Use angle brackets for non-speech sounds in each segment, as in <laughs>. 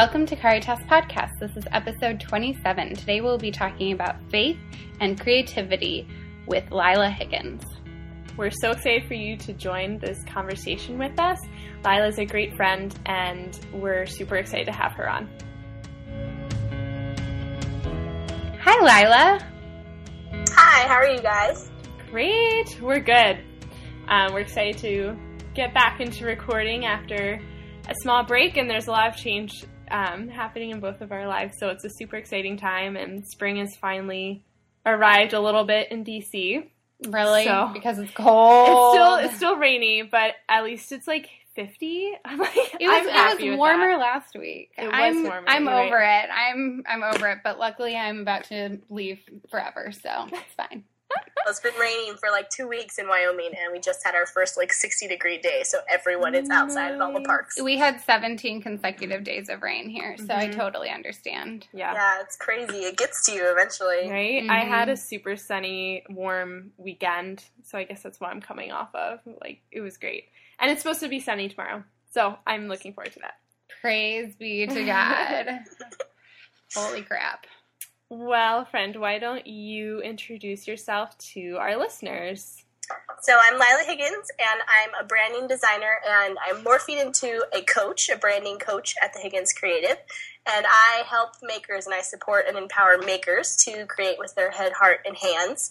Welcome to Caritas Podcast. This is episode 27. Today we'll be talking about faith and creativity with Lila Higgins. We're so excited for you to join this conversation with us. Lila's a great friend, and we're super excited to have her on. Hi, Lila. Hi, how are you guys? Great, we're good. Um, we're excited to get back into recording after a small break, and there's a lot of change um, happening in both of our lives. So it's a super exciting time, and spring has finally arrived a little bit in DC. Really? So- because it's cold. It's still it's still rainy, but at least it's like 50. <laughs> I'm like It was, it was warmer last week. It was I'm, warmer, I'm you're over it. I'm I'm over it. But luckily, I'm about to leave forever, so it's fine. Well, it's been raining for like two weeks in Wyoming, and we just had our first like 60 degree day, so everyone is outside at all the parks. We had 17 consecutive days of rain here, so I Mhm. totally understand. Yeah. Yeah, it's crazy. It gets to you eventually. Right? I had a super sunny, warm weekend, so I guess that's what I'm coming off of. Like it was great. And it's supposed to be sunny tomorrow. So I'm looking forward to that. Praise be to <laughs> God. Holy crap. Well, friend, why don't you introduce yourself to our listeners? So I'm Lila Higgins, and I'm a branding designer, and I'm morphing into a coach, a branding coach at the Higgins Creative. And I help makers and I support and empower makers to create with their head, heart, and hands.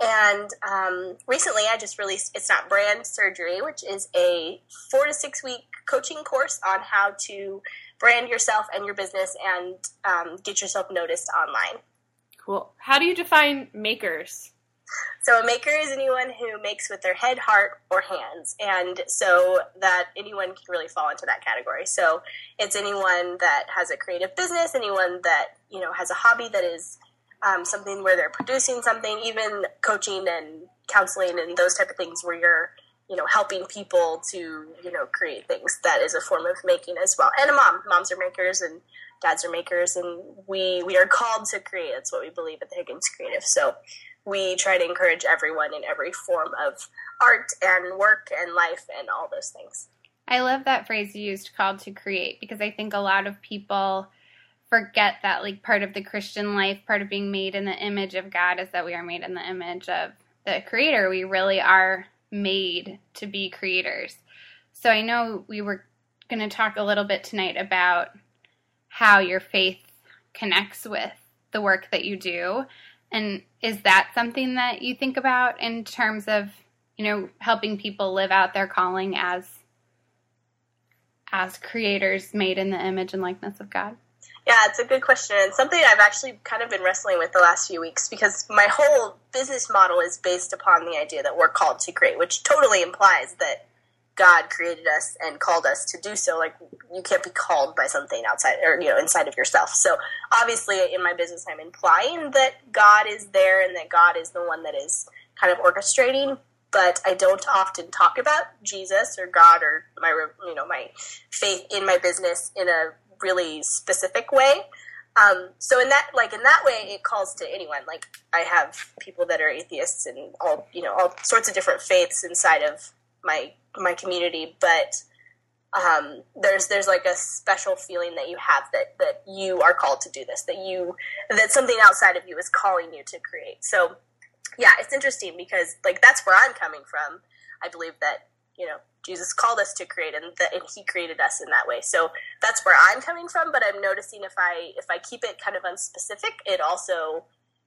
And um, recently, I just released It's Not Brand Surgery, which is a four to six week coaching course on how to brand yourself and your business and um, get yourself noticed online. Cool. How do you define makers? So a maker is anyone who makes with their head, heart, or hands, and so that anyone can really fall into that category. So it's anyone that has a creative business, anyone that you know has a hobby that is um, something where they're producing something, even coaching and counseling and those type of things where you're you know helping people to you know create things. That is a form of making as well. And a mom, moms are makers and dads are makers, and we we are called to create. That's what we believe at the Higgins Creative. So we try to encourage everyone in every form of art and work and life and all those things. I love that phrase you used, called to create, because I think a lot of people forget that, like, part of the Christian life, part of being made in the image of God is that we are made in the image of the Creator. We really are made to be creators. So I know we were going to talk a little bit tonight about how your faith connects with the work that you do. And is that something that you think about in terms of, you know, helping people live out their calling as as creators made in the image and likeness of God? Yeah, it's a good question. and something I've actually kind of been wrestling with the last few weeks because my whole business model is based upon the idea that we're called to create, which totally implies that God created us and called us to do so. Like you can't be called by something outside or you know inside of yourself. So obviously, in my business, I'm implying that God is there and that God is the one that is kind of orchestrating. But I don't often talk about Jesus or God or my you know my faith in my business in a really specific way. Um, so in that like in that way, it calls to anyone. Like I have people that are atheists and all you know all sorts of different faiths inside of my my community, but um, there's there's like a special feeling that you have that that you are called to do this, that you that something outside of you is calling you to create. So yeah, it's interesting because like that's where I'm coming from. I believe that you know Jesus called us to create, and that and He created us in that way. So that's where I'm coming from. But I'm noticing if I if I keep it kind of unspecific, it also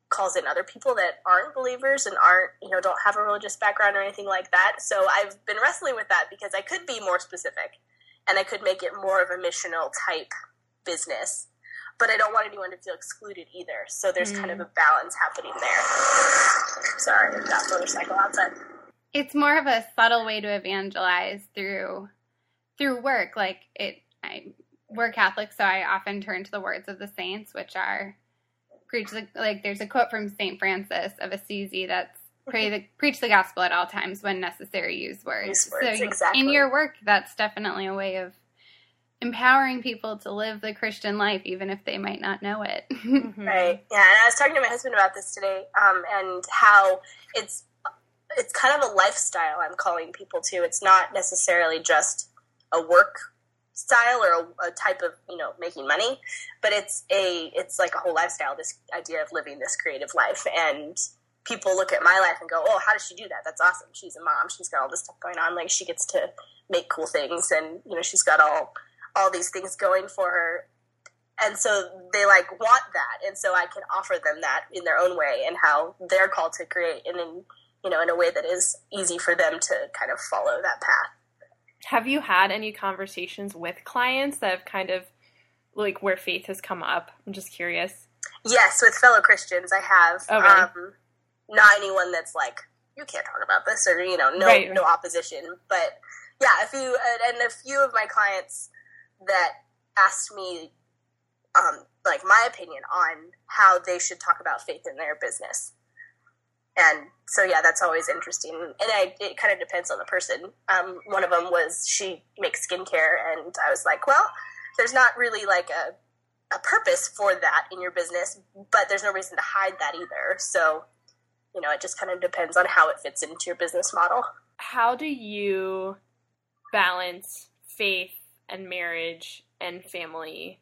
calls in other people that aren't believers and aren't you know don't have a religious background or anything like that. So I've been wrestling with that because I could be more specific, and I could make it more of a missional type business. But I don't want anyone to feel excluded either. So there's kind of hmm. a balance happening there. Sorry, got motorcycle outside. It's more of a subtle way to evangelize through through work. Like it I we're Catholic, so I often turn to the words of the saints, which are preach the like there's a quote from Saint Francis of Assisi that's pray the preach the gospel at all times when necessary use words. Use words, so exactly. in your work that's definitely a way of empowering people to live the Christian life even if they might not know it. <laughs> Mhm. Right. Yeah, and I was talking to my husband about this today, um, and how it's it's kind of a lifestyle I'm calling people to. It's not necessarily just a work style or a, a, type of you know making money but it's a it's like a whole lifestyle this idea of living this creative life. And people look at my life and go oh how does she do that? That's awesome. She's a mom. She's got all this stuff going on. Like she gets to make cool things and you know she's got all all these things going for her. And so they like want that. And so i can offer them that in their own way and how they're called to create. And in you know in a way that is easy for them to kind of follow that path have you had any conversations with clients that have kind of like where faith has come up? I'm just curious. Yes, with fellow Christians, I have. Okay. Um, not anyone that's like you can't talk about this or you know no right. no opposition, but yeah, a few and a few of my clients that asked me um, like my opinion on how they should talk about faith in their business and so yeah that's always interesting. And I, it kind of depends on the person. Um, one of them was she makes skincare and i was like well there's not really like a, a purpose for that in your business but there's no reason to hide that either. So you know it just kind of depends on how it fits into your business model. How do you balance faith and marriage and family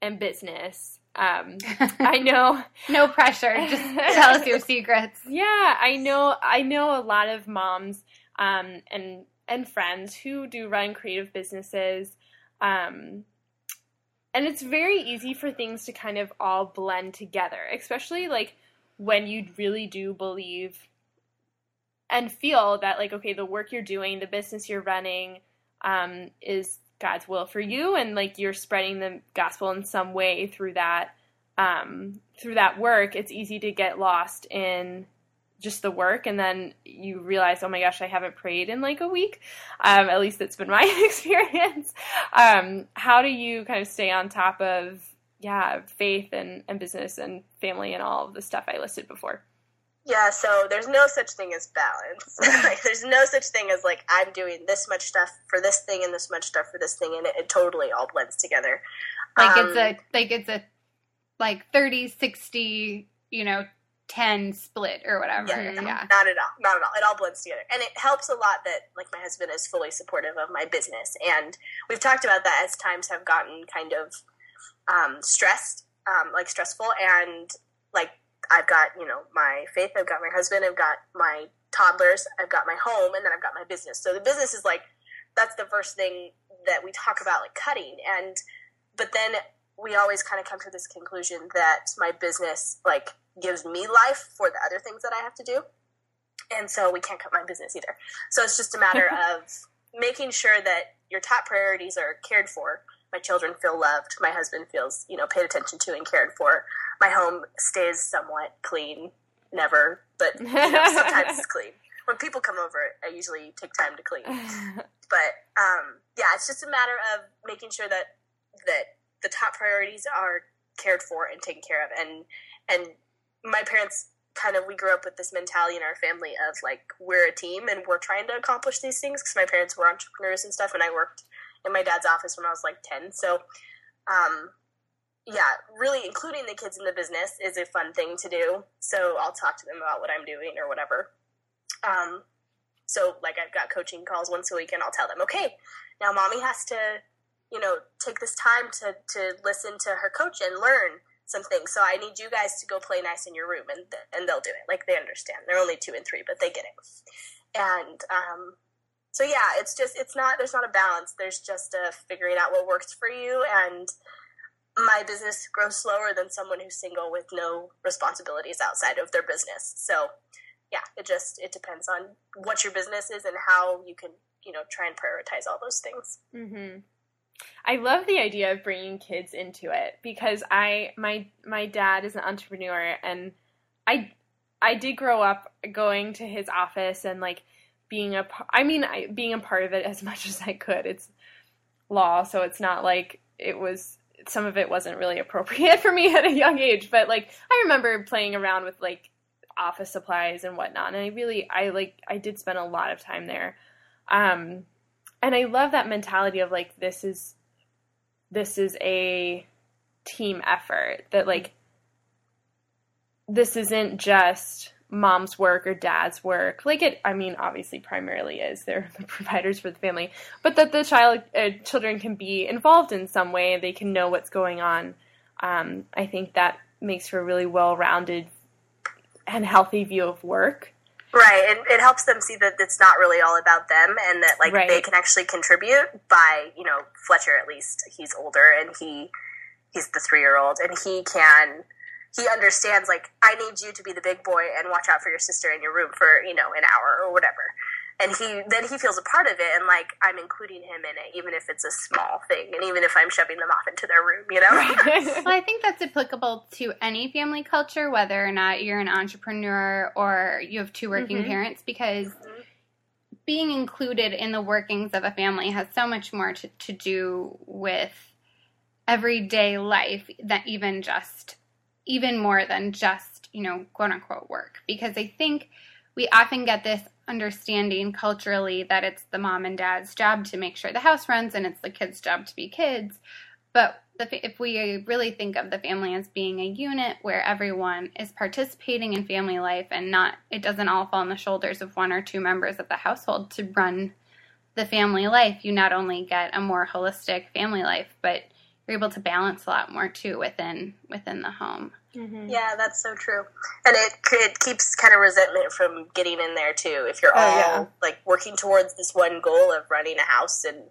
and business um, I <laughs> know. no pressure. Just tell us your <laughs> secrets. Yeah, I know. I know a lot of moms um, and and friends who do run creative businesses, um, and it's very easy for things to kind of all blend together, especially like when you really do believe and feel that like okay, the work you're doing, the business you're running, um, is God's will for you and like you're spreading the gospel in some way through that um, through that work, it's easy to get lost in just the work and then you realize oh my gosh i haven't prayed in like a week. Um, at least that's been <laughs> my <laughs> experience. Um, how do you kind of stay on top of yeah faith and, and business and family and all of the stuff i listed before yeah, so there's no such thing as balance. <laughs> like, there's no such thing as like I'm doing this much stuff for this thing and this much stuff for this thing, and it, it totally all blends together. Like um, it's a like it's a like 30, 60, you know, 10 split or whatever. Yeah, yeah, Not at all. Not at all. It all blends together. And it helps a lot that like my husband is fully supportive of my business. And we've talked about that as times have gotten kind of um, stressed, um, like stressful. And I've got, you know, my faith, I've got my husband, I've got my toddlers, I've got my home, and then I've got my business. So the business is like, that's the first thing that we talk about, like cutting. And, but then we always kind of come to this conclusion that my business, like, gives me life for the other things that I have to do. And so we can't cut my business either. So it's just a matter <laughs> of making sure that your top priorities are cared for my children feel loved, my husband feels, you know, paid attention to and cared for. My home stays somewhat clean, never, but you know, <laughs> sometimes it's clean. When people come over, I usually take time to clean. <laughs> But um, yeah, it's just a matter of making sure that that the top priorities are cared for and taken care of. And and my parents kind of we grew up with this mentality in our family of like we're a team and we're trying to accomplish these things because my parents were entrepreneurs and stuff, and I worked in my dad's office when I was like 10. So, um, yeah, really including the kids in the business is a fun thing to do. So I'll talk to them about what I'm doing or whatever. Um, so like I've got coaching calls once a week and I'll tell them, okay, now mommy has to, you know, take this time to, to listen to her coach and learn some things. So I need you guys to go play nice in your room and, and they'll do it. Like they understand. They're only two and three, but they get it. And, um, so yeah, it's just it's not there's not a balance. There's just a figuring out what works for you and my business grows slower than someone who's single with no responsibilities outside of their business. So yeah, it just it depends on what your business is and how you can you know try and prioritize all those things. Mm-hmm. I love the idea of bringing kids into it because I my my dad is an entrepreneur and I I did grow up going to his office and like being a I mean I, being a part of it as <laughs> much as I could. It's law, so it's not like it was some of it wasn't really appropriate <laughs> for me at a young age, but like I remember playing around with like office supplies and whatnot, and I really I like I did spend a lot of time there. Um and I love that mentality of like this is this is a team effort that like this isn't just mom's work or dad's work. Like it i mean obviously primarily is they're <laughs> the providers for the family but that the child uh, children can be involved in some way. They can know what's going on. Um, i think that makes for a really well-rounded and healthy view of work. Right, and it helps them see that it's not really all about them, and that like Right. they can actually contribute by you know Fletcher at least he's older and he he's the three year old and he can he understands like I need you to be the big boy and watch out for your sister in your room for you know an hour or whatever, and he then he feels a part of it and like I'm including him in it even if it's a small thing and even if I'm shoving them off into their room, you know. <laughs> <laughs> Well, I think that's applicable to any family culture, whether or not you're an entrepreneur or you have two working Mhm. parents, because being included in the workings of a family has so much more to, to do with everyday life than even just, even more than just, you know, quote unquote work. Because I think we often get this understanding culturally that it's the mom and dad's job to make sure the house runs and it's the kids' job to be kids. But the, if we really think of the family as being a unit where everyone is participating in family life and not, it doesn't all fall on the shoulders of one or two members of the household to run the family life, you not only get a more holistic family life, but you're able to balance a lot more too within within the home. Mhm. Yeah, that's so true. And it it keeps kind of resentment from getting in there too. If you're Oh, all yeah. like working towards this one goal of running a house and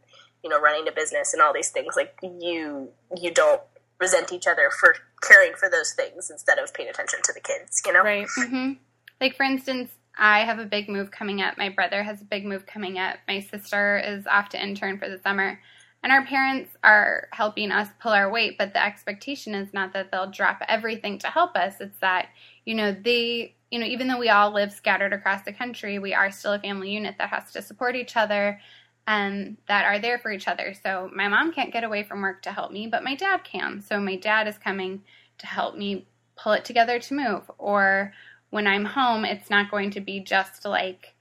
you know running a business and all these things, like you you don't resent each other for caring for those things instead of paying attention to the kids. You know, right Mm-hmm. Like for instance, I have a big move coming up. My brother has a big move coming up. My sister is off to intern for the summer. And our parents are helping us pull our weight, but the expectation is not that they'll drop everything to help us. It's that, you know, they, you know, even though we all live scattered across the country, we are still a family unit that has to support each other and that are there for each other. So my mom can't get away from work to help me, but my dad can. So my dad is coming to help me pull it together to move. Or when I'm home, it's not going to be just like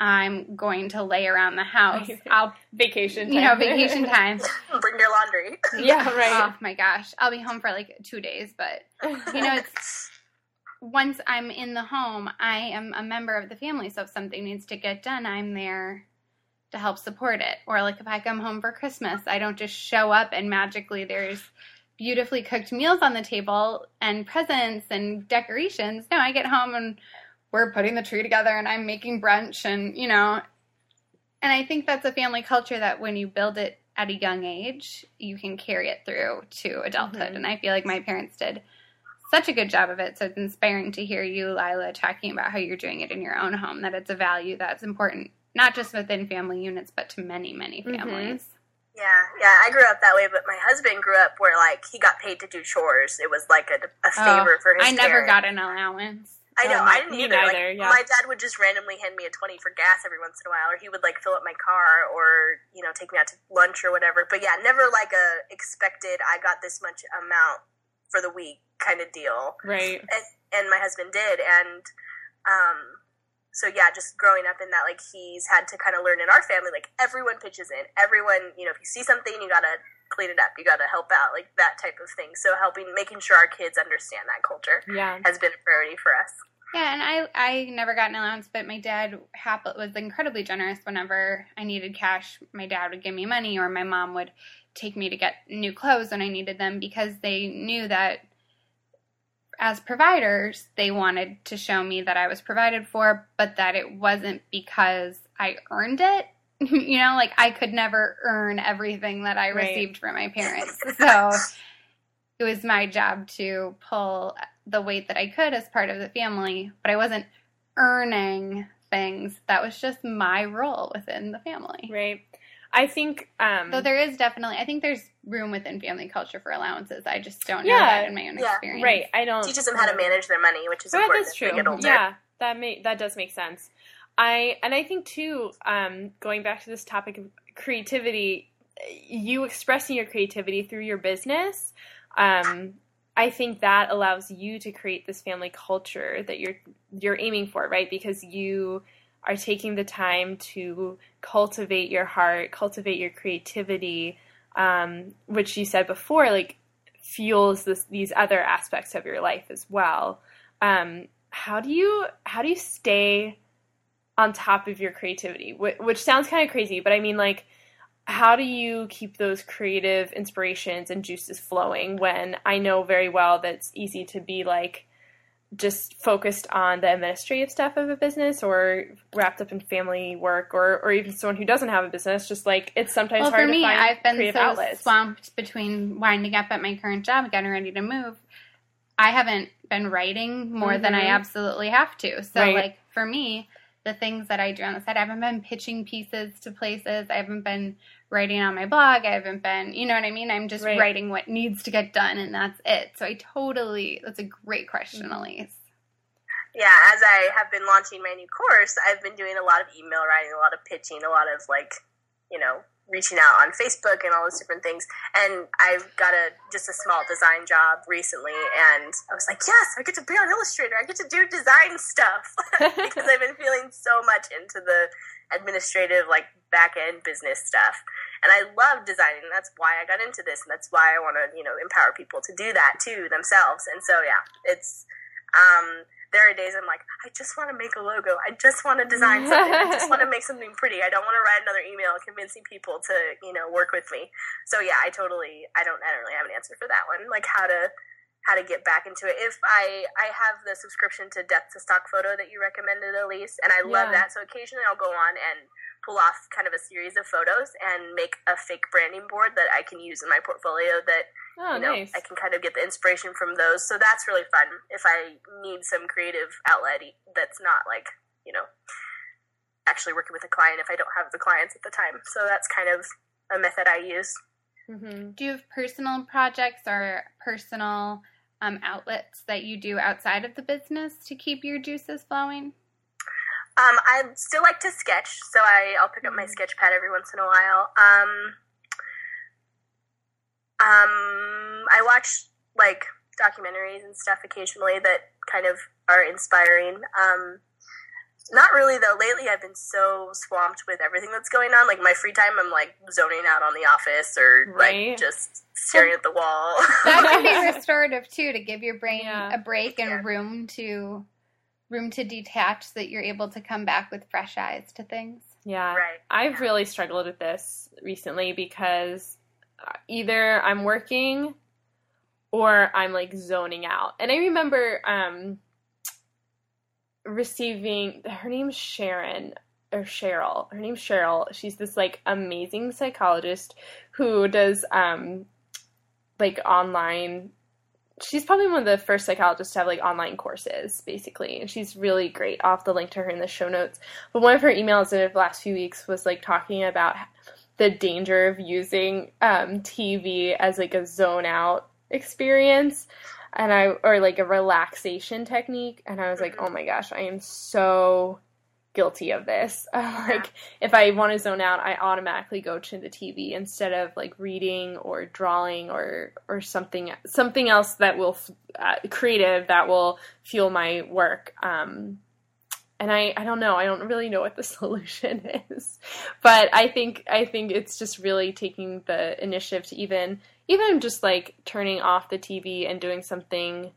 I'm going to lay around the house. <laughs> I'll, vacation you know, vacation <laughs> time. bring your laundry. yeah right Oh my gosh. I'll be home for like two days, but you know, it's <laughs> once I'm in the home, I am a member of the family. So if something needs to get done, I'm there to help support it. Or like if I come home for Christmas, I don't just show up and magically there's beautifully cooked meals on the table and presents and decorations. No, I get home and we're putting the tree together and I'm making brunch and, you know, and I think that's a family culture that when you build it at a young age, you can carry it through to adulthood. Mhm. And I feel like my parents did such a good job of it. So it's inspiring to hear you, Lila, talking about how you're doing it in your own home, that it's a value that's important, not just within family units, but to many, many Mhm. families. Yeah, yeah. I grew up that way, but my husband grew up where like he got paid to do chores. It was like a, a favor for his. Oh, I never parents. got an allowance. I know. I didn't either. neither, like, yeah. My dad would just randomly hand me a twenty for gas every once in a while, or he would like fill up my car, or you know take me out to lunch or whatever. But yeah, never like a expected. I got this much amount for the week kind of deal. right And, and my husband did, and um, so yeah, just growing up in that, like he's had to kind of learn in our family, like everyone pitches in. Everyone, you know, if you see something, you gotta clean it up. You gotta help out, like that type of thing. So helping, making sure our kids understand that culture yeah has been a priority for us. Yeah, and I I never got an allowance, but my dad was incredibly generous. Whenever I needed cash, my dad would give me money, or my mom would take me to get new clothes when I needed them because they knew that as providers, they wanted to show me that I was provided for, but that it wasn't because I earned it. <laughs> you know, like I could never earn everything that I Right. received from my parents. <laughs> So it was my job to pull the weight that I could as part of the family, but I wasn't earning things. That was just my role within the family. right i think um So there is definitely, I think there's room within family culture for allowances. I just don't know that in my own Yeah. experience. right i don't teaches them how to manage their money, which is important that's as true. they get older. Yeah, that may that does make sense. I and I think too, um, going back to this topic of creativity, you expressing your creativity through your business, um, I think that allows you to create this family culture that you're you're aiming for, right? Because you are taking the time to cultivate your heart, cultivate your creativity, um, which you said before, like fuels this, these other aspects of your life as well. Um, how do you how do you stay on top of your creativity? Wh- which sounds kind of crazy, but I mean like how do you keep those creative inspirations and juices flowing when I know very well that it's easy to be like just focused on the administrative stuff of a business or wrapped up in family work or, or even someone who doesn't have a business just like it's sometimes well, hard for me, to find I've been so outlets. swamped between winding up at my current job, getting ready to move. I haven't been writing more than I Mhm. absolutely have to. So, Right. like for me, the things that I do on the side, I haven't been pitching pieces to places. I haven't been writing on my blog. I haven't been, you know what I mean? I'm just Right. writing what needs to get done, and that's it. So I totally. That's a great question, Mm-hmm. Elise. Yeah, as I have been launching my new course, I've been doing a lot of email writing, a lot of pitching, a lot of like, you know, reaching out on Facebook and all those different things. And I've got a just a small design job recently, and I was like, yes, I get to be on Illustrator. I get to do design stuff <laughs> because I've been feeling so much into the administrative, like back end business stuff. And I love designing. And that's why I got into this, and that's why I want to, you know, empower people to do that too themselves. And so, yeah, it's. Um, there are days I'm like, I just want to make a logo. I just want to design something. I just want to <laughs> make something pretty. I don't want to write another email convincing people to, you know, work with me. So yeah, I totally, I don't, I don't really have an answer for that one. Like how to, how to get back into it. If I, I have the subscription to Death to Stock Photo that you recommended, Elise, and I love Yeah. that. So occasionally I'll go on and pull off kind of a series of photos and make a fake branding board that I can use in my portfolio that oh, you know, nice. I can kind of get the inspiration from those. So that's really fun if I need some creative outlet that's not like, you know, actually working with a client if I don't have the clients at the time. So that's kind of a method I use. hmm Do you have personal projects or personal um, outlets that you do outside of the business to keep your juices flowing? Um, I still like to sketch, so I, I'll pick up my sketch pad every once in a while. Um, um, I watch like documentaries and stuff occasionally that kind of are inspiring. Um, not really though. Lately, I've been so swamped with everything that's going on. Like my free time, I'm like zoning out on The Office or Right. like just staring at the wall. That can be <laughs> restorative too, to give your brain Yeah. a break and Yeah. room to room to detach, so that you're able to come back with fresh eyes to things. Yeah. right. I've really struggled with this recently because uh, either I'm working or I'm like zoning out. And I remember um receiving her name's Sharon or Cheryl. Her name's Cheryl. She's this like amazing psychologist who does um like online she's probably one of the first psychologists to have like online courses basically and she's really great i'll have to link to her in the show notes but one of her emails in the last few weeks was like talking about the danger of using um, tv as like a zone out experience and i or like a relaxation technique and i was like Mhm. oh my gosh i am so guilty of this. <laughs> Like if i want to zone out i automatically go to the tv instead of like reading or drawing or or something something else that will uh, creative that will fuel my work. Um and I, I don't know. I don't really know what the <laughs> solution is. But i think i think it's just really taking the initiative to even even just like turning off the tv and doing something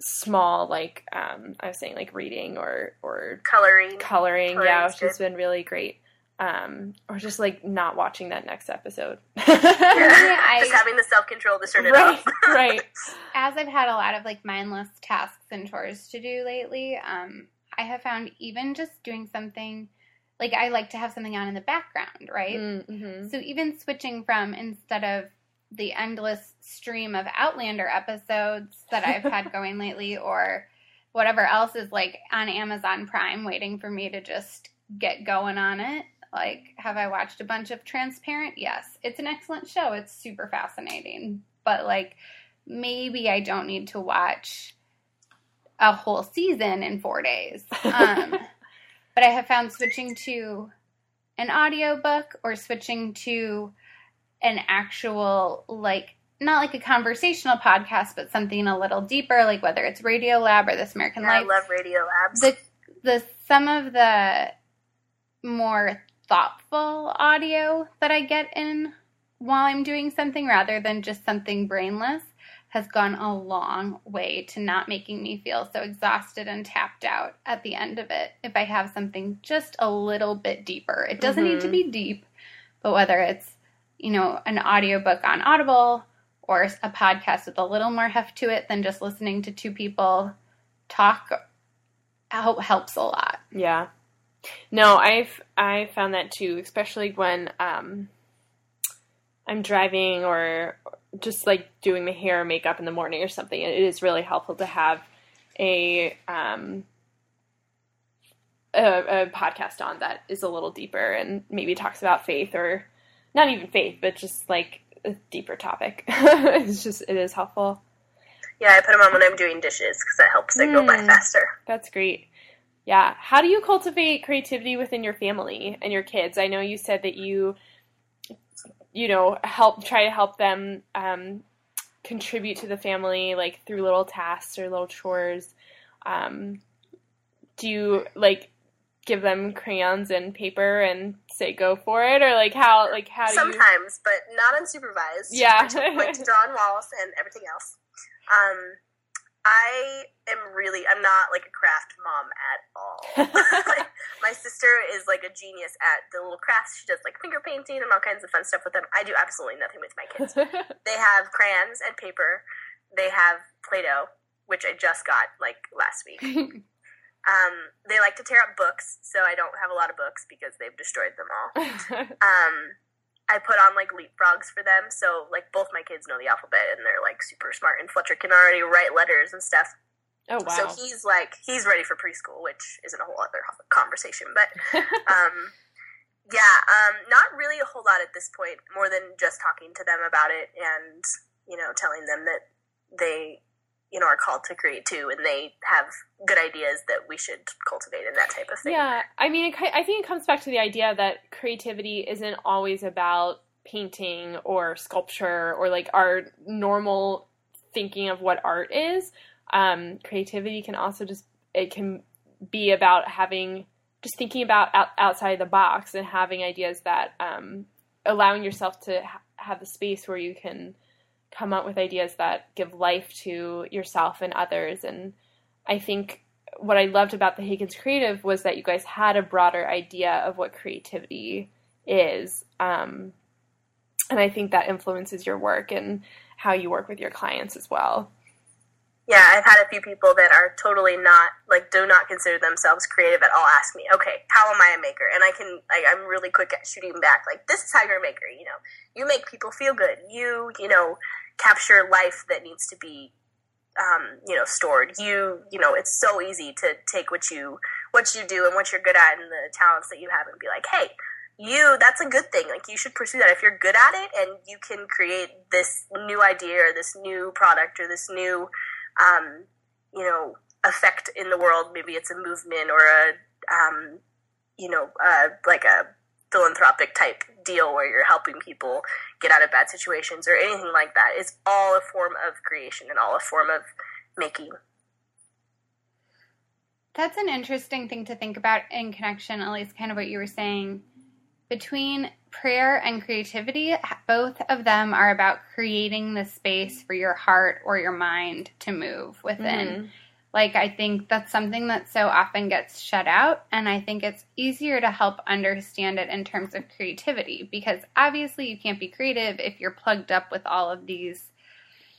small like um i was saying like reading or or Coloring. coloring yeah Coloring's which has been really great um or just like not watching that next episode <laughs> I- just having the self control to turn it right off. <laughs> right <laughs> As I've had a lot of like mindless tasks and chores to do lately, um, I have found even just doing something like I like to have something on in the background, right? mm-hmm. So even switching from instead of the endless stream of Outlander episodes that I've had <laughs> going lately or whatever else is like on Amazon Prime waiting for me to just get going on it. Like, have I watched a bunch of Transparent? Yes. It's an excellent show. It's super fascinating. But like maybe I don't need to watch a whole season in 4 days. Um <laughs> but I have found switching to an audiobook or switching to an actual like not like a conversational podcast but something a little deeper like whether it's Radio Lab or This American I Life I love Radio Labs. the the some of the more thoughtful audio that I get in while I'm doing something rather than just something brainless has gone a long way to not making me feel so exhausted and tapped out at the end of it if I have something just a little bit deeper. It doesn't mm-hmm. need to be deep, but whether it's, you know, an audiobook on Audible or a podcast with a little more heft to it than just listening to two people talk helps a lot. Yeah. No, I've I found that too, especially when um, I'm driving or just like doing my hair or makeup in the morning or something, it is really helpful to have a um, a, a, podcast on that is a little deeper and maybe talks about faith or not even faith, but just like a deeper topic. <laughs> it's just it is helpful. Yeah, I put them on when I'm doing dishes because that helps it mm, go by hmm. faster. That's great. Yeah. How do you cultivate creativity within your family and your kids? I know you said that you you know, help try to help them um, contribute to the family, like through little tasks or little chores. Um, do you like give them crayons and paper and say go for it, or like how like how do sometimes, you... but not unsupervised. Yeah, <laughs> like to draw on walls and everything else. Um, I am really I'm not like a craft mom at all. <laughs> <laughs> my sister is like a genius at the little crafts. She does like finger painting and all kinds of fun stuff with them. I do absolutely nothing with my kids. they have crayons and paper. They have Play-Doh, which I just got like last week. Um, they like to tear up books, so I don't have a lot of books because they've destroyed them all. <laughs> um, I put on like leapfrogs for them, so like both my kids know the alphabet and they're like super smart. And Fletcher can already write letters and stuff. Oh wow! So he's like he's ready for preschool, which isn't a whole other conversation. But <laughs> um, yeah, um, not really a whole lot at this point, more than just talking to them about it and you know telling them that they you know are called to create too, and they have good ideas that we should cultivate and that type of thing. Yeah, I mean, I think it comes back to the idea that creativity isn't always about painting or sculpture or like our normal thinking of what art is. Um, creativity can also just it can be about having just thinking about out, outside the box and having ideas that um, allowing yourself to ha- have the space where you can come up with ideas that give life to yourself and others. And I think what I loved about the Higgins Creative was that you guys had a broader idea of what creativity is. Um, and I think that influences your work and how you work with your clients as well. Yeah, I've had a few people that are totally not like do not consider themselves creative at all. Ask me, okay, how am I a maker? And I can, like, I'm really quick at shooting back. Like, this is how you're a maker. You know, you make people feel good. You, you know, capture life that needs to be um, you know stored you you know it's so easy to take what you what you do and what you're good at and the talents that you have and be like hey you that's a good thing like you should pursue that if you're good at it and you can create this new idea or this new product or this new um, you know effect in the world maybe it's a movement or a um, you know uh, like a philanthropic type deal where you're helping people get out of bad situations or anything like that is all a form of creation and all a form of making. That's an interesting thing to think about in connection, at least kind of what you were saying. Between prayer and creativity, both of them are about creating the space for your heart or your mind to move within. Mm-hmm. Like, I think that's something that so often gets shut out. And I think it's easier to help understand it in terms of creativity because obviously you can't be creative if you're plugged up with all of these,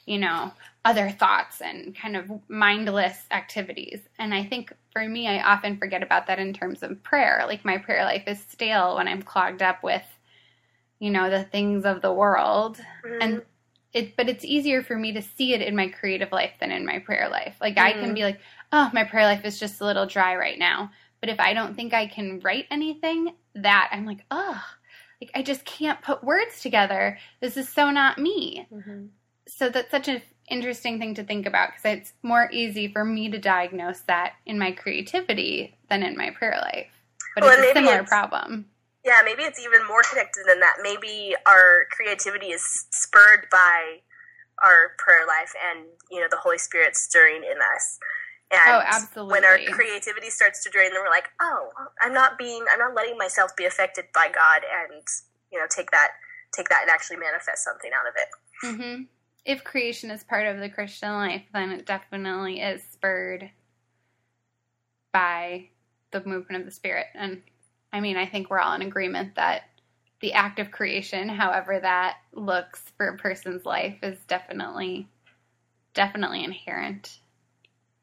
you know, other thoughts and kind of mindless activities. And I think for me, I often forget about that in terms of prayer. Like, my prayer life is stale when I'm clogged up with, you know, the things of the world. Mm-hmm. And it but it's easier for me to see it in my creative life than in my prayer life. Like mm-hmm. I can mm. be like, "Oh, my prayer life is just a little dry right now." But if I don't think I can write anything, that I'm like, "Oh, like I just can't put words together. This is so not me." Mm-hmm. So that's such an interesting thing to think about because it's more easy for me to diagnose that in my creativity than in my prayer life. But well, it's a similar it's, problem. Yeah, maybe it's even more connected than that. Maybe our creativity is spurred by our prayer life and you know the Holy Spirit stirring in us. And oh, absolutely. When our creativity starts to drain, then we're like, oh, I'm not being, I'm not letting myself be affected by God, and you know, take that, take that, and actually manifest something out of it. Mm-hmm. If creation is part of the Christian life, then it definitely is spurred by the movement of the Spirit. And I mean, I think we're all in agreement that the act of creation, however that looks for a person's life, is definitely, definitely inherent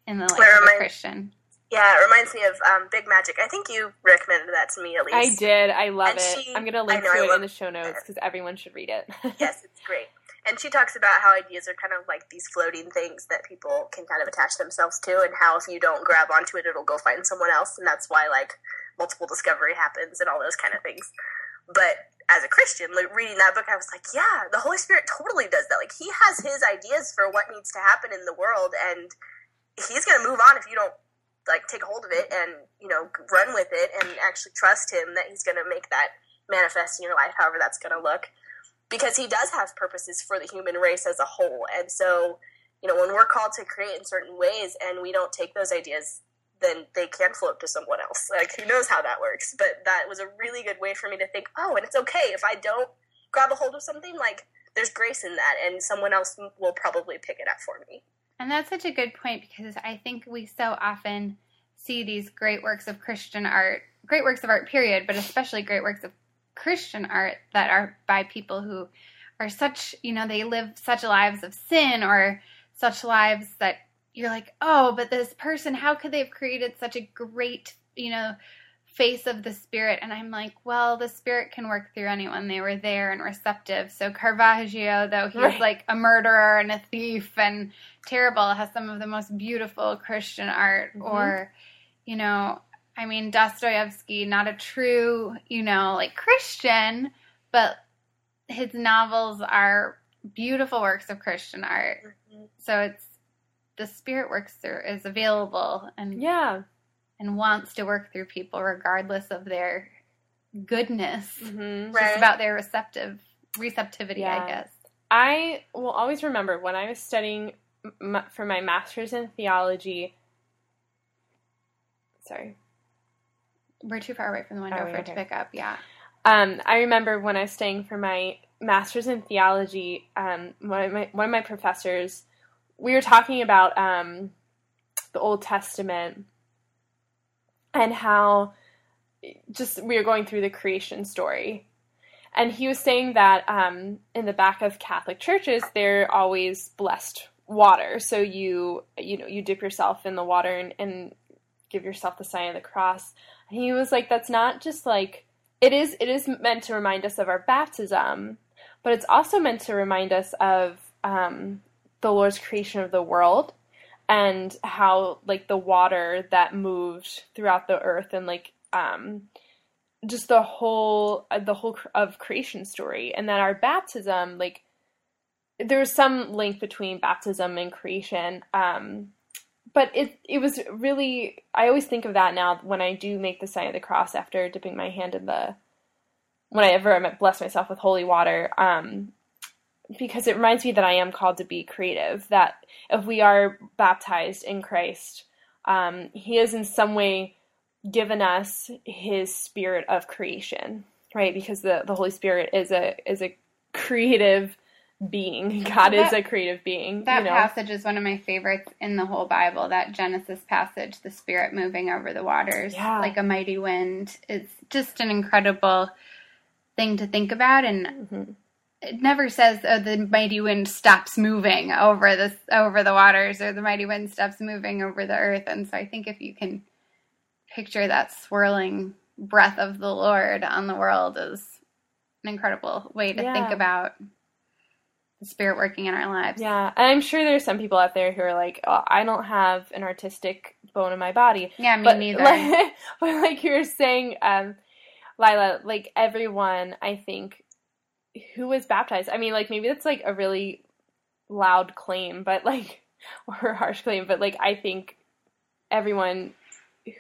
in the life Where of am a I- Christian. Yeah, it reminds me of um, Big Magic. I think you recommended that to me Elise. I did. I love And it. she- I'm gonna link know, to it in the show notes because everyone should read it. <laughs> yes, it's great. And she talks about how ideas are kind of like these floating things that people can kind of attach themselves to, and how if you don't grab onto it, it'll go find someone else, and that's why like multiple discovery happens and all those kind of things. But as a Christian, like, reading that book, I was like, yeah, the Holy Spirit totally does that. Like he has his ideas for what needs to happen in the world, and he's going to move on if you don't like take hold of it and you know run with it and actually trust him that he's going to make that manifest in your life, however that's going to look because he does have purposes for the human race as a whole. And so, you know, when we're called to create in certain ways and we don't take those ideas, then they can float to someone else. Like, who knows how that works? But that was a really good way for me to think, oh, and it's okay if I don't grab a hold of something, like, there's grace in that, and someone else will probably pick it up for me. And that's such a good point because I think we so often see these great works of Christian art, great works of art, period, but especially great works of Christian art that are by people who are such, you know, they live such lives of sin or such lives that you're like, oh, but this person, how could they have created such a great, you know, face of the spirit? And I'm like, well, the spirit can work through anyone. They were there and receptive. So Caravaggio, though he's Right. like a murderer and a thief and terrible, has some of the most beautiful Christian art. Mhm. Or, you know, I mean, Dostoevsky, not a true, you know, like Christian, but his novels are beautiful works of Christian art. So it's the spirit works through is available and yeah. and wants to work through people regardless of their goodness. hmm Right. It's about their receptive receptivity, Yeah. I guess. I will always remember when I was studying m- for my master's in theology. Sorry. We're too far away from the window Oh, for it to pick up. Yeah. Um, I remember when I was staying for my master's in theology, um, one, of my, one of my professors, we were talking about um, the Old Testament and how just we were going through the creation story. And he was saying that um, in the back of Catholic churches, they're always blessed water. So you you know you dip yourself in the water and, and give yourself the sign of the cross. He was like, that's not just like it is it is meant to remind us of our baptism, but it's also meant to remind us of um, the Lord's creation of the world and how like the water that moved throughout the earth and like um, just the whole uh, the whole of creation story and that our baptism like there's some link between baptism and creation um, but it it was really I always think of that now when I do make the sign of the cross after dipping my hand in the when I ever bless myself with holy water um, because it reminds me that I am called to be creative that if we are baptized in Christ um, he has in some way given us his spirit of creation right? Because the the Holy Spirit is a is a creative being <laughs> God is a creative being That you know passage is one of my favorites in the whole Bible. That Genesis passage, the Spirit moving over the waters Yeah. like a mighty wind. It's just an incredible thing to think about, and Mhm. it never says, "Oh, the mighty wind stops moving over the over the waters," or "the mighty wind stops moving over the earth." And so, I think if you can picture that swirling breath of the Lord on the world, is an incredible way to think about Spirit working in our lives. Yeah, and I'm sure there's some people out there who are like, oh, I don't have an artistic bone in my body. Yeah, me but neither. Like, <laughs> but like you were saying, um, Lila, like everyone, I think, who was baptized. I mean, like maybe that's like a really loud claim, but like, <laughs> or harsh claim, but like I think everyone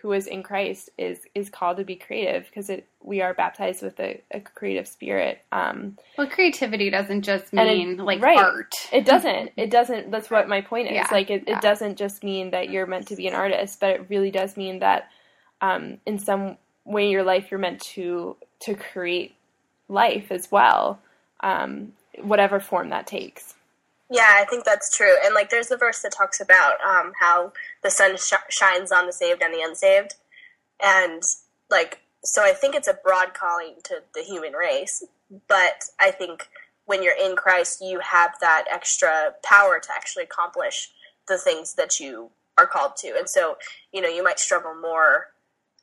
who is in Christ is is called to be creative because it we are baptized with a, a creative spirit. Um, Well, creativity doesn't just And it- mean like right. art. It doesn't. It doesn't. That's what my point is. Yeah, like, it, yeah. it doesn't just mean that you're meant to be an artist, but it really does mean that um, in some way in your life you're meant to to create life as well, um, whatever form that takes. Yeah, I think that's true. And like, there's a verse that talks about um, how the sun sh- shines on the saved and the unsaved, and like, so I think it's a broad calling to the human race. But I think when you're in Christ, you have that extra power to actually accomplish the things that you are called to. And so, you know, you might struggle more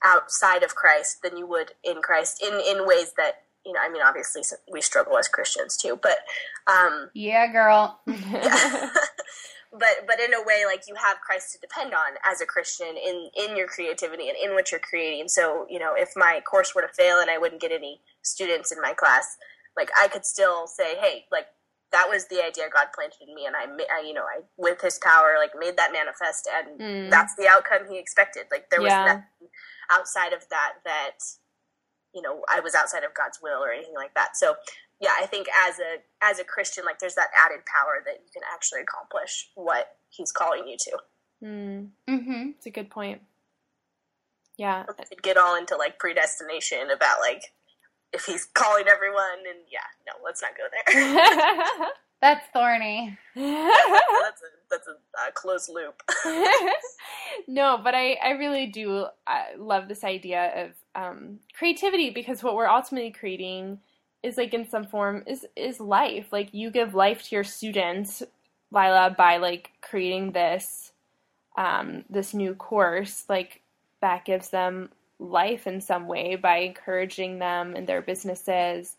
outside of Christ than you would in Christ in in ways that you know, I mean, obviously we struggle as Christians too, but um, yeah, girl. yeah. <laughs> <laughs> but but in a way, like you have Christ to depend on as a Christian in in your creativity and in what you're creating. So you know, if my course were to fail and I wouldn't get any students in my class, like I could still say, hey, like that was the idea God planted in me, and I, I you know, I with His power, like made that manifest, and mm. that's the outcome He expected. Like there was yeah. nothing outside of that that you know I was outside of God's will or anything like that. So yeah, I think as a as a Christian, like there's that added power that you can actually accomplish what He's calling you to. Mm. Mm-hmm. It's a good point. Yeah, we could get all into like predestination about like if He's calling everyone, and yeah, no, let's not go there. <laughs> <laughs> That's thorny. <laughs> that's a, that's a, a closed loop. <laughs> no, but I, I really do uh, love this idea of um, creativity because what we're ultimately creating is like in some form is is life. Like you give life to your students, Lila, by like creating this um, this new course. Like that gives them life in some way by encouraging them in their businesses.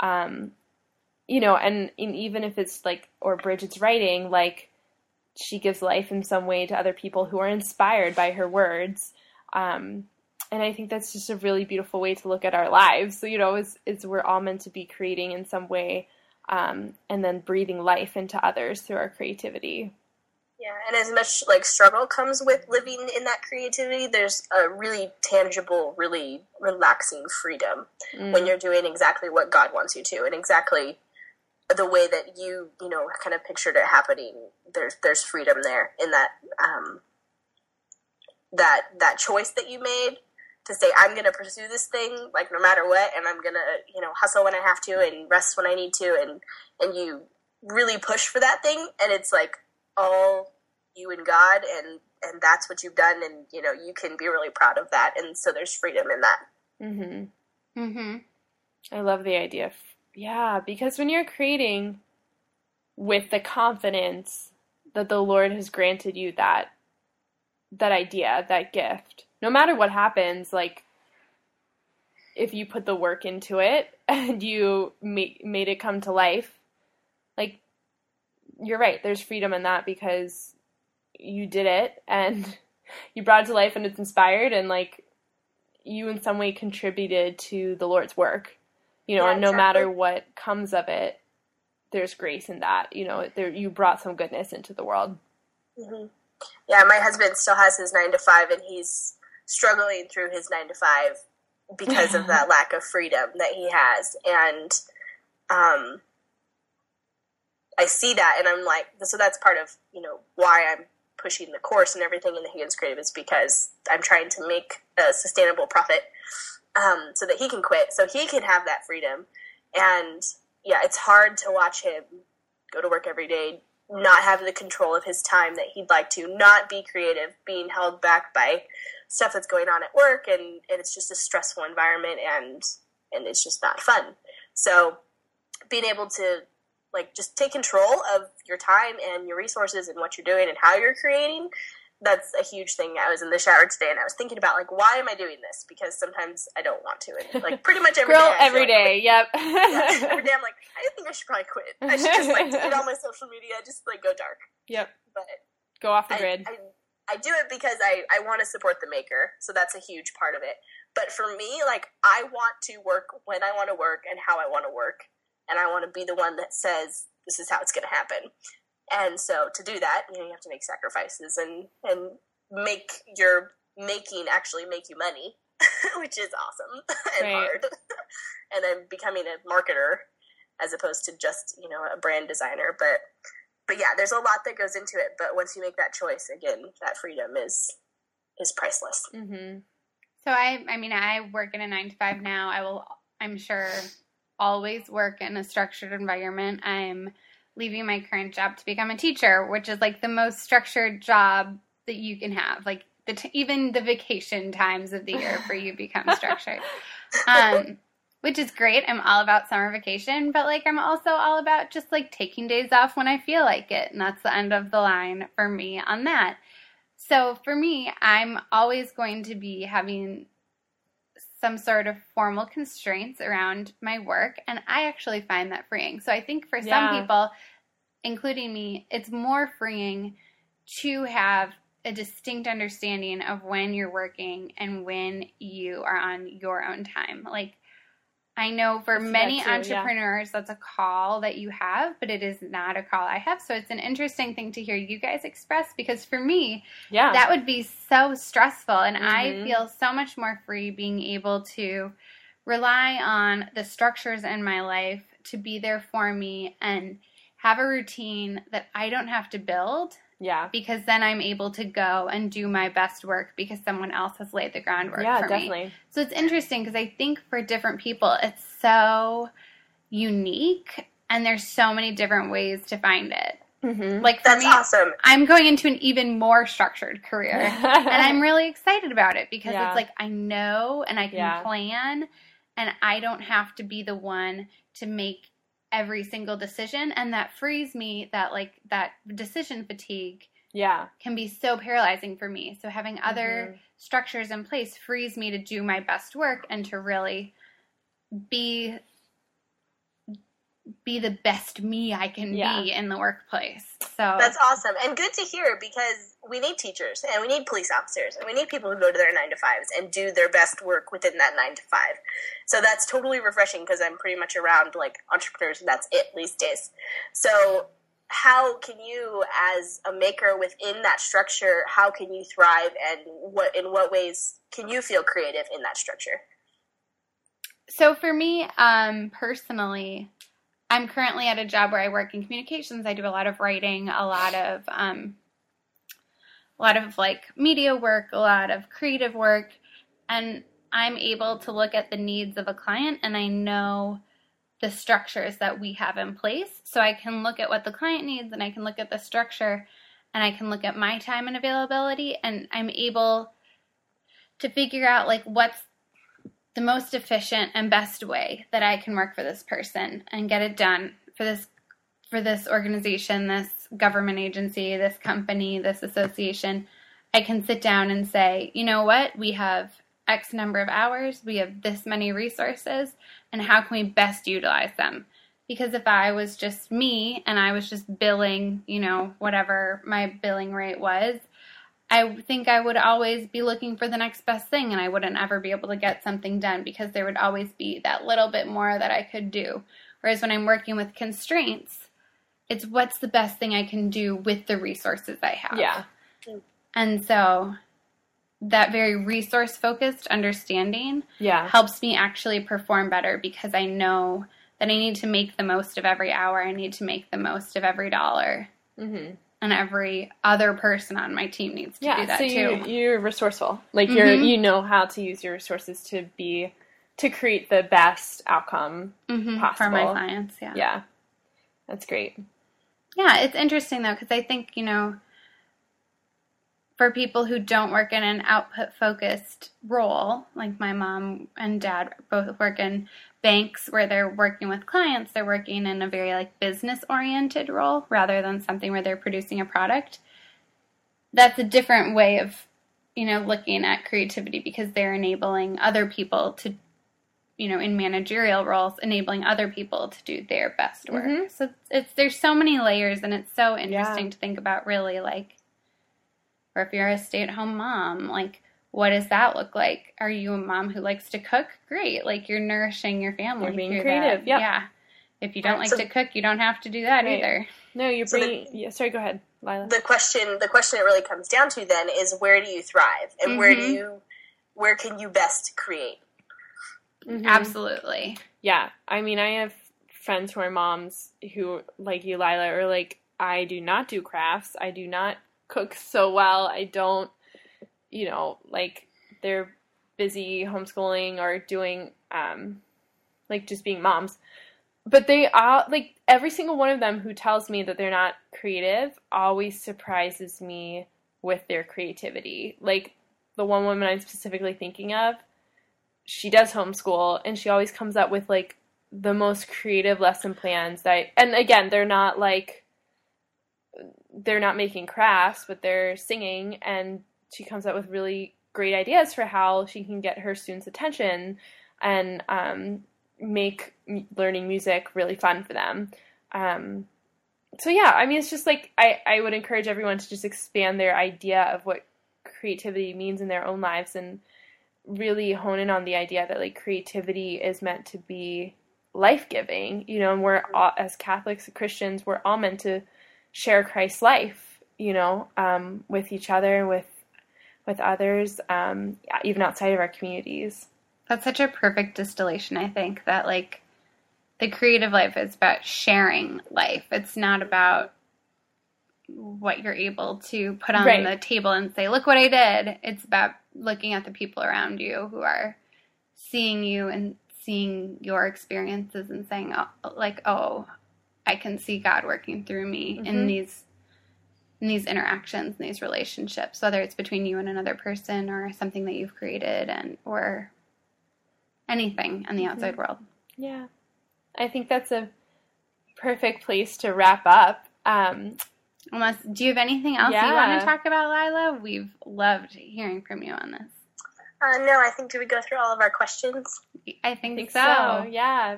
Um, you know, and, and even if it's like, or Bridget's writing, like she gives life in some way to other people who are inspired by her words. Um, and I think that's just a really beautiful way to look at our lives. So, you know, it's, it's we're all meant to be creating in some way, um, and then breathing life into others through our creativity. Yeah, and as much like struggle comes with living in that creativity, there's a really tangible, really relaxing freedom mm. when you're doing exactly what God wants you to, and exactly the way that you you know kind of pictured it happening there's there's freedom there in that um, that that choice that you made to say i'm going to pursue this thing like no matter what and i'm going to you know hustle when i have to and rest when i need to and and you really push for that thing and it's like all you and god and and that's what you've done and you know you can be really proud of that and so there's freedom in that. Mhm mhm i love the idea yeah, because when you're creating with the confidence that the Lord has granted you that that idea, that gift, no matter what happens, like if you put the work into it <laughs> and you ma- made it come to life, like you're right, there's freedom in that because you did it and <laughs> you brought it to life and it's inspired and like you in some way contributed to the Lord's work you know, yeah, and no exactly. matter what comes of it, there's grace in that. You know, there you brought some goodness into the world. Mm-hmm. Yeah, my husband still has his nine to five, and he's struggling through his nine to five because of <laughs> that lack of freedom that he has, and um, I see that, and I'm like, so that's part of you know why I'm pushing the course and everything in the Higgins Creative is because I'm trying to make a sustainable profit um, so that he can quit, so he can have that freedom. And yeah, it's hard to watch him go to work every day, not have the control of his time that he'd like to, not be creative, being held back by stuff that's going on at work, and, and it's just a stressful environment, and and it's just not fun. So being able to like just take control of your time and your resources and what you're doing and how you're creating that's a huge thing. I was in the shower today and I was thinking about like why am I doing this? Because sometimes I don't want to, and <laughs> like pretty much every Girl, day. every day, like, yep. <laughs> yeah, every day I'm like, I think I should probably quit. I should just like delete all my <laughs> social media, just like go dark. Yep. But go off the grid. I, I, I do it because I I want to support the maker, so that's a huge part of it. But for me, like I want to work when I want to work and how I want to work, and I want to be the one that says this is how it's going to happen. And so to do that, you know, you have to make sacrifices and and make your making actually make you money, <laughs> which is awesome <laughs> and right. hard. <laughs> and I'm becoming a marketer as opposed to just you know a brand designer. But but yeah, there's a lot that goes into it. But once you make that choice, again, that freedom is is priceless. Mm-hmm. So I I mean I work in a nine to five now. I will I'm sure always work in a structured environment. I'm leaving my current job to become a teacher, which is like the most structured job that you can have. Like the t- even the vacation times of the year for you <laughs> become structured. Um, which is great. I'm all about summer vacation, but like I'm also all about just like taking days off when I feel like it. And that's the end of the line for me on that. So for me, I'm always going to be having some sort of formal constraints around my work. And I actually find that freeing. So I think for Yeah. some people, including me, it's more freeing to have a distinct understanding of when you're working and when you are on your own time. Like, I know for I many too, yeah. entrepreneurs, that's a call that you have, but it is not a call I have. So it's an interesting thing to hear you guys express because for me, Yeah. that would be so stressful. And I Mhm. feel so much more free being able to rely on the structures in my life to be there for me and have a routine that I don't have to build yeah. because then I'm able to go and do my best work because someone else has laid the groundwork Yeah, for me. definitely. So it's interesting because I think for different people, it's so unique and there's so many different ways to find it. Mm-hmm. Like for That's me, awesome. I'm going into an even more structured career. <laughs> and I'm really excited about it because Yeah. it's like I know and I can Yeah. plan and I don't have to be the one to make every single decision and that frees me that like that decision fatigue yeah. can be so paralyzing for me. So having other Mhm. structures in place frees me to do my best work and to really be be the best me I can Yeah. be in the workplace. So That's awesome and good to hear because we need teachers and we need police officers and we need people who go to their nine to fives and do their best work within that nine to five. So that's totally refreshing because I'm pretty much around like entrepreneurs and that's it these days. So how can you as a maker within that structure how can you thrive and what in what ways can you feel creative in that structure So for me, um, personally, I'm currently at a job where I work in communications. I do a lot of writing, a lot of um, a lot of like media work, a lot of creative work, and I'm able to look at the needs of a client and I know the structures that we have in place. So I can look at what the client needs and I can look at the structure and I can look at my time and availability and I'm able to figure out like what's the most efficient and best way that I can work for this person and get it done for this for this organization, this government agency, this company, this association. I can sit down and say, you know what, we have X number of hours, we have this many resources, and how can we best utilize them? Because if I was just me and I was just billing, you know, whatever my billing rate was, I think I would always be looking for the next best thing and I wouldn't ever be able to get something done because there would always be that little bit more that I could do. Whereas when I'm working with constraints, it's what's the best thing I can do with the resources I have. Yeah. And so that very resource focused understanding Yeah. helps me actually perform better because I know that I need to make the most of every hour. I need to make the most of every dollar. Mm-hmm. And every other person on my team needs to do that So too. you you're resourceful. Like you're Mhm. you know how to use your resources to be to create the best outcome. Mhm, for my clients. Yeah. Yeah. That's great. Yeah, it's interesting though because I think you know, for people who don't work in an output focused role, like my mom and dad both work in banks where they're working with clients, they're working in a very like business oriented role rather than something where they're producing a product. That's a different way of, you know, looking at creativity because they're enabling other people to you know, in managerial roles, enabling other people to do their best work. Mhm. So it's, it's there's so many layers, and it's so interesting to think about. Really, like, or if you're a stay-at-home mom, like, what does that look like? Are you a mom who likes to cook? Great, like you're nourishing your family. You're being creative, That. yep. Yeah. If you don't like So- to cook, you don't have to do that Right. either. No, you're So the- yeah, sorry, go ahead, Lila. the question the question it really comes down to then is where do you thrive and where do Mhm. you where can you best create Mhm. Absolutely. Yeah, I mean, I have friends who are moms who, like you, Lila, are like, I do not do crafts. I do not cook so well. I don't, you know, like they're busy homeschooling or doing, um, like just being moms. but they all like every single one of them who tells me that they're not creative always surprises me with their creativity. Like the one woman I'm specifically thinking of, she does homeschool and she always comes up with like the most creative lesson plans that and again, they're not like they're not making crafts, but they're singing and she comes up with really great ideas for how she can get her students' attention and um, make learning music really fun for them. Um, so yeah, I mean, it's just like I, I would encourage everyone to just expand their idea of what creativity means in their own lives and really hone in on the idea that like creativity is meant to be life giving, you know, and we're all, as Catholics and Christians, we're all meant to share Christ's life, you know, um, with each other and with with others, um, even outside of our communities. That's such a perfect distillation, I think, that like the creative life is about sharing life. It's not about what you're able to put on Right. the table and say, look what I did. It's about looking at the people around you who are seeing you and seeing your experiences and saying, oh, like, oh, I can see God working through me Mhm. in these in these interactions, in these relationships, whether it's between you and another person or something that you've created and or anything in the outside world. Yeah, I think that's a perfect place to wrap up. Um, Unless, do you have anything else you want to talk about, Lila? We've loved hearing from you on this. Uh, no, I think did we go through all of our questions? I think, I think so. so. Yeah.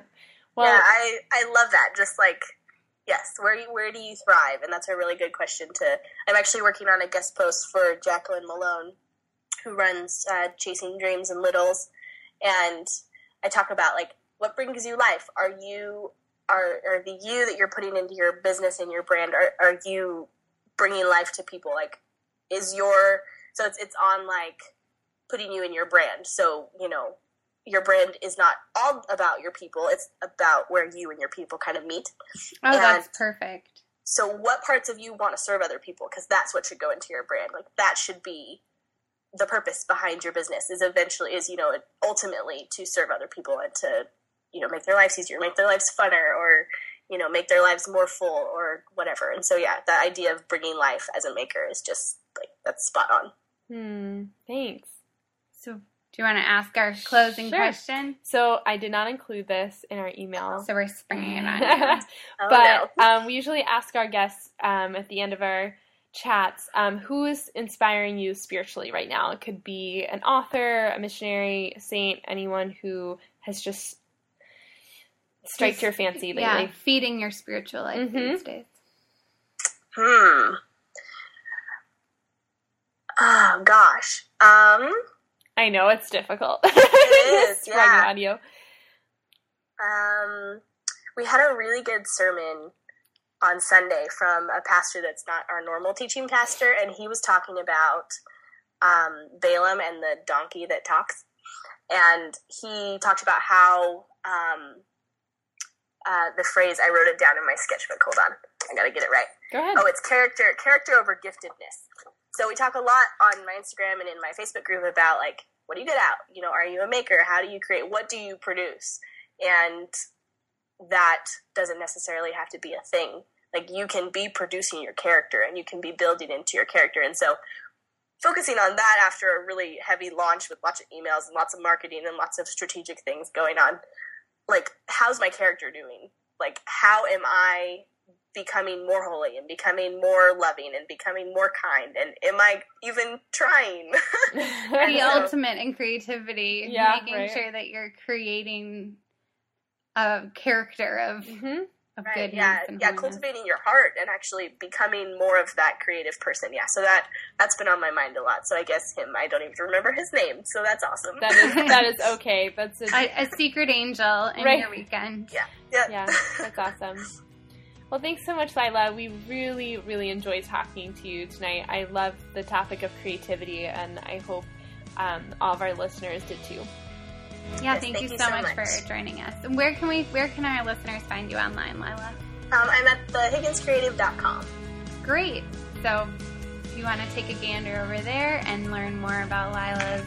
Well, yeah, I, I love that. Just like, yes, where where do you thrive? And that's a really good question. To I'm actually working on a guest post for Jacqueline Malone, who runs uh, Chasing Dreams and Littles, and I talk about like what brings you life. Are you are are the you that you're putting into your business and your brand? Are are you bringing life to people? Like, is your so it's it's on like putting you in your brand. So you know your brand is not all about your people it's about where you and your people kind of meet Oh, And- that's perfect. so what parts of you want to serve other people because that's what should go into your brand like that should be the purpose behind your business is eventually is you know ultimately to serve other people and to you know make their lives easier make their lives funner or you know make their lives more full or whatever and so yeah the idea of bringing life as a maker is just like that's spot on hmm, thanks. So, do you want to ask our closing Sure. question? So I did not include this in our email. So we're springing it on <laughs> you. oh, but no. um, we usually ask our guests um, at the end of our chats um, who is inspiring you spiritually right now. It could be an author, a missionary, a saint, anyone who has just striked Just- your fancy lately. Yeah, feeding your spiritual life Mhm. these days. hmm oh gosh um I know it's difficult. <laughs> It is, yeah. audio. Um, we had a really good sermon on Sunday from a pastor that's not our normal teaching pastor, and he was talking about um, Balaam and the donkey that talks. And he talked about how um, uh, the phrase, I wrote it down in my sketchbook. Hold on, I gotta get it right. Go ahead. Oh, it's character character over giftedness. So we talk a lot on my Instagram and in my Facebook group about like what do you get out? You know, are you a maker? How do you create? What do you produce? And that doesn't necessarily have to be a thing. Like you can be producing your character and you can be building into your character. And so focusing on that after a really heavy launch with lots of emails and lots of marketing and lots of strategic things going on, like how's my character doing? Like how am I becoming more holy and becoming more loving and becoming more kind and am i even trying <laughs> The so- ultimate in creativity, Yeah, making right. sure that you're creating a character of, hmm of right goodness yeah and yeah holiness. cultivating your heart and actually becoming more of that creative person yeah so that that's been on my mind a lot so i guess him i don't even remember his name so that's awesome That is <laughs> that is okay. That's a, a, a secret angel in Right. your weekend. yeah yeah, yeah, that's <laughs> awesome. Well, thanks so much, Lila. We really, really enjoyed talking to you tonight. I love the topic of creativity, and I hope um, all of our listeners did too. Yeah, Yes, thank, thank you so much, much. for joining us. And where can we where can our listeners find you online, Lila? um, i'm at thehigginscreative.com Great. So if you want to take a gander over there and learn more about Lila's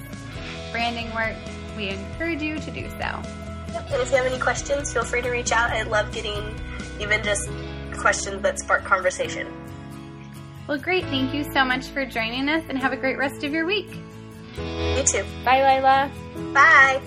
branding work, we encourage you to do so. Yep. And if you have any questions, feel free to reach out. I love getting even just questions that spark conversation. Well, great. Thank you so much for joining us and have a great rest of your week. You too. Bye, Lila. Bye.